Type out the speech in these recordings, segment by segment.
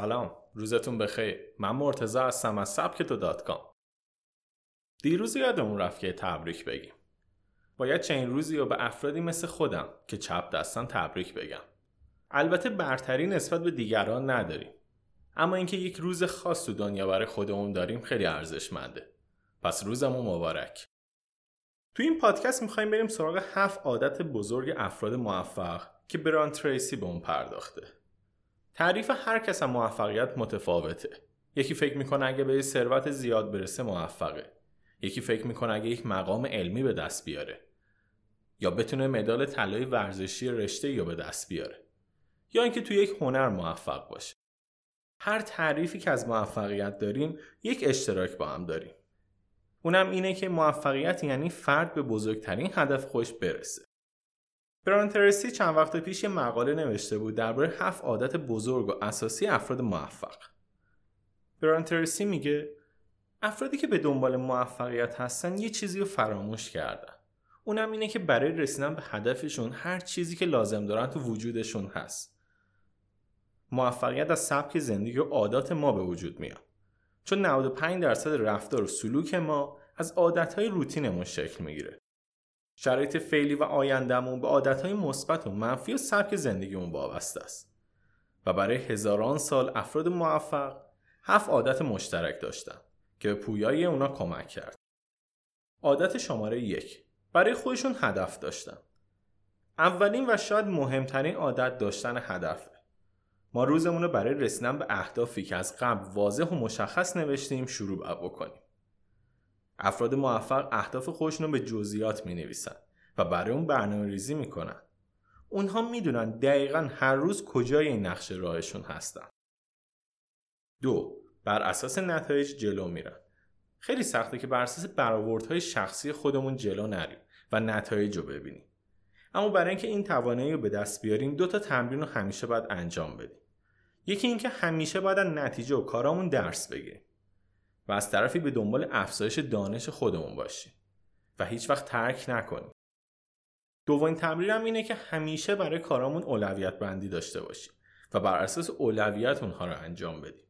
سلام. روزتون بخیر. من مرتزا هستم از سبک تو دات کام. دیروز یادمون رفت که تبریک بگیم. باید چنین روزی رو به افرادی مثل خودم که چپ دستان تبریک بگم. البته برتری نسبت به دیگران نداریم. اما اینکه یک روز خاص تو دنیا برای خودمون داریم خیلی ارزشمنده. پس روزمون مبارک. تو این پادکست می‌خوایم بریم سراغ هفت عادت بزرگ افراد موفق که بران تریسی به اون پرداخته. تعریف هر کس از موفقیت متفاوته. یکی فکر می‌کنه اگه به ثروت زیاد برسه موفقه. یکی فکر می‌کنه اگه یک مقام علمی به دست بیاره. یا بتونه مدال طلای ورزشی رشته یا به دست بیاره. یا اینکه تو یک هنر موفق باشه. هر تعریفی که از موفقیت داریم یک اشتراک با هم داریم اونم اینه که موفقیت یعنی فرد به بزرگترین هدف خوش برسه. برانترسی چند وقت پیش یه مقاله نوشته بود درباره هفت عادت بزرگ و اساسی افراد موفق. برانترسی میگه افرادی که به دنبال موفقیت هستن یه چیزی رو فراموش کردن. اونم اینه که برای رسیدن به هدفشون هر چیزی که لازم دارن تو وجودشون هست. موفقیت از سبک زندگی و عادات ما به وجود میاد. چون 95 درصد رفتار و سلوک ما از عادتهای روتینمون شکل می‌گیره. شرایط فعلی و آیندهمون به عادتهای مثبت و منفی و سبک زندگیمون وابسته است و برای هزاران سال افراد موفق هفت عادت مشترک داشتن که به پویایی اونا کمک کرد. عادت شماره یک برای خودشون هدف داشتن. اولین و شاید مهمترین عادت داشتن هدفه. ما روزمون رو برای رسیدن به اهدافی که از قبل واضح و مشخص نوشتیم شروع بکنیم. افراد موفق اهداف خودشون رو به جزئیات می نویسن و برای اون برنامه ریزی می‌کنن. اونها می‌دونن دقیقا هر روز کجای این نقشه راهشون هستن. دو بر اساس نتایج جلو میرن. خیلی سخته که بر اساس برآوردهای شخصی خودمون جلو نریم و نتایج رو ببینیم. اما برای اینکه این توانایی رو به دست بیاریم دو تا تمرین رو همیشه باید انجام بدیم. یکی اینکه همیشه باید نتیجه و کارامون درس بگیریم. و از طرفی به دنبال افزایش دانش خودمون باشیم و هیچ وقت ترک نکنیم. دومین تمرینم اینه که همیشه برای کارامون اولویت بندی داشته باشیم و بر اساس اولویت اونها رو انجام بدیم.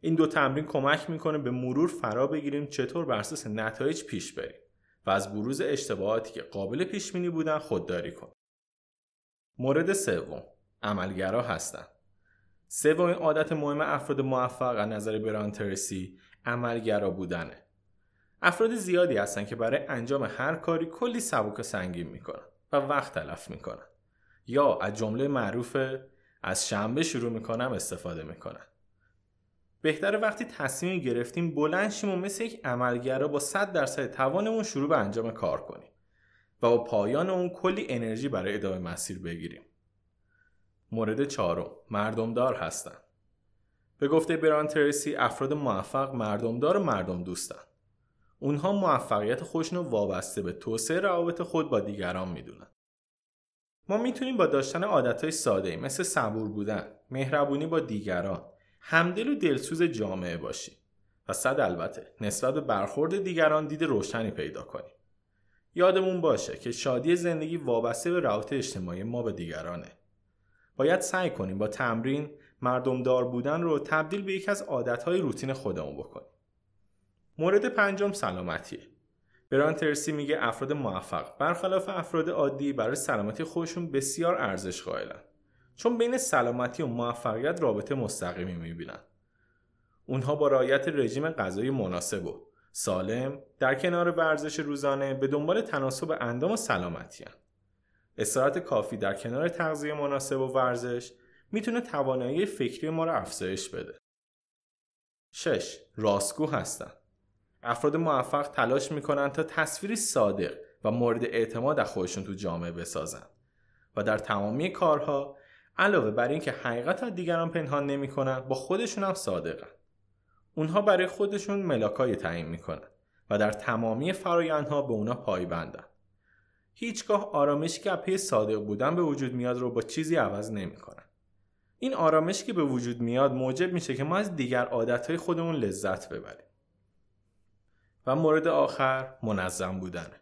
این دو تمرین کمک می‌کنه به مرور فرا بگیریم چطور بر اساس نتایج پیش بریم و از بروز اشتباهاتی که قابل پیش بینی بودن خودداری کنیم. مورد سوم عملگرا هستند. سومین عادت مهم افراد موفق از نظر برانترسی عملگرا بودنه. افراد زیادی هستن که برای انجام هر کاری کلی سبک سنگین می‌کنن و وقت تلف می‌کنن. یا از جمله معروف از شنبه شروع می‌کنم استفاده می‌کنن. بهتره وقتی تصمیم گرفتیم بلند شیم و مثل یک عملگرا با 100 درصد توانمون شروع به انجام کار کنیم و با پایان اون کلی انرژی برای ادامه مسیر بگیریم. مورد چهارم مردمدار هستن. به گفته بران ترسی افراد موفق مردمدار و مردم دوستن. اونها موفقیت خودشون رو وابسته به توسعه روابط خود با دیگران می‌دونن. ما می‌تونیم با داشتن عادتهای ساده مثل صبور بودن، مهربونی با دیگران، همدل و دلسوز جامعه باشیم و صد البته نسبت به برخورد دیگران دید روشنی پیدا کنیم. یادمون باشه که شادی زندگی وابسته به روابط اجتماعی ما به دیگرانه. باید سعی کنیم با تمرین مردم دار بودن رو تبدیل به یکی از عادتهای روتین خودمون بکنیم. مورد پنجم سلامتیه. بران ترسی میگه افراد موفق برخلاف افراد عادی برای سلامتی خودشون بسیار ارزش قائلن. چون بین سلامتی و موفقیت رابطه مستقیمی می‌بینن. اونها با رعایت رژیم غذایی مناسب و سالم در کنار ورزش روزانه به دنبال تناسب اندام و سلامتی هن. استراحت کافی در کنار تغذیه مناسب و ورزش می‌تونه توانایی فکری ما رو افزایش بده. 6. راستگو هستن. افراد موفق تلاش می‌کنن تا تصویری صادق و مورد اعتماد از خودشون تو جامعه بسازن و در تمامی کارها علاوه بر اینکه حقیقت از دیگران پنهان نمی‌کنن با خودشون هم صادقن. اونها برای خودشون ملاکای تعیین می‌کنن و در تمامی فرایندها به اونا پایبندن. هیچگاه آرامشی که پی صادق بودن به وجود میاد رو با چیزی عوض نمی‌کنن. این آرامش که به وجود میاد موجب میشه که ما از دیگر عادتهای خودمون لذت ببریم. و مورد آخر منظم بودنه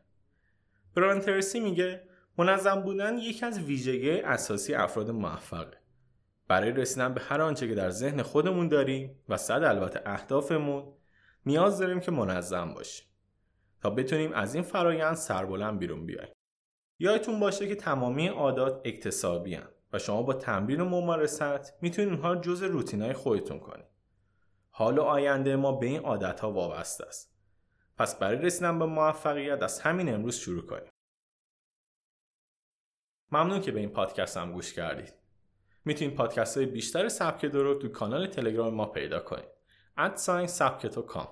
برانترسی میگه منظم بودن یکی از ویژگی اساسی افراد موفقه. برای رسیدن به هر آنچه که در ذهن خودمون داریم و صد البته اهدافمون نیاز داریم که منظم باشیم تا بتونیم از این فرایند سربلند بیرون بیایم. یادتون باشه که تمامی عادات اکتسابی هن و شما با تمرین و ممارست می‌تونید اونها رو جز روتینای خودتون کنید. حال و آینده ما به این عادت ها وابسته است. پس برای رسیدن به موفقیت از همین امروز شروع کنیم. ممنون که به این پادکست هم گوش کردید. می‌تونید پادکست های بیشتر سبک درو تو کانال تلگرام ما پیدا کنید. ادساین سبکتو کام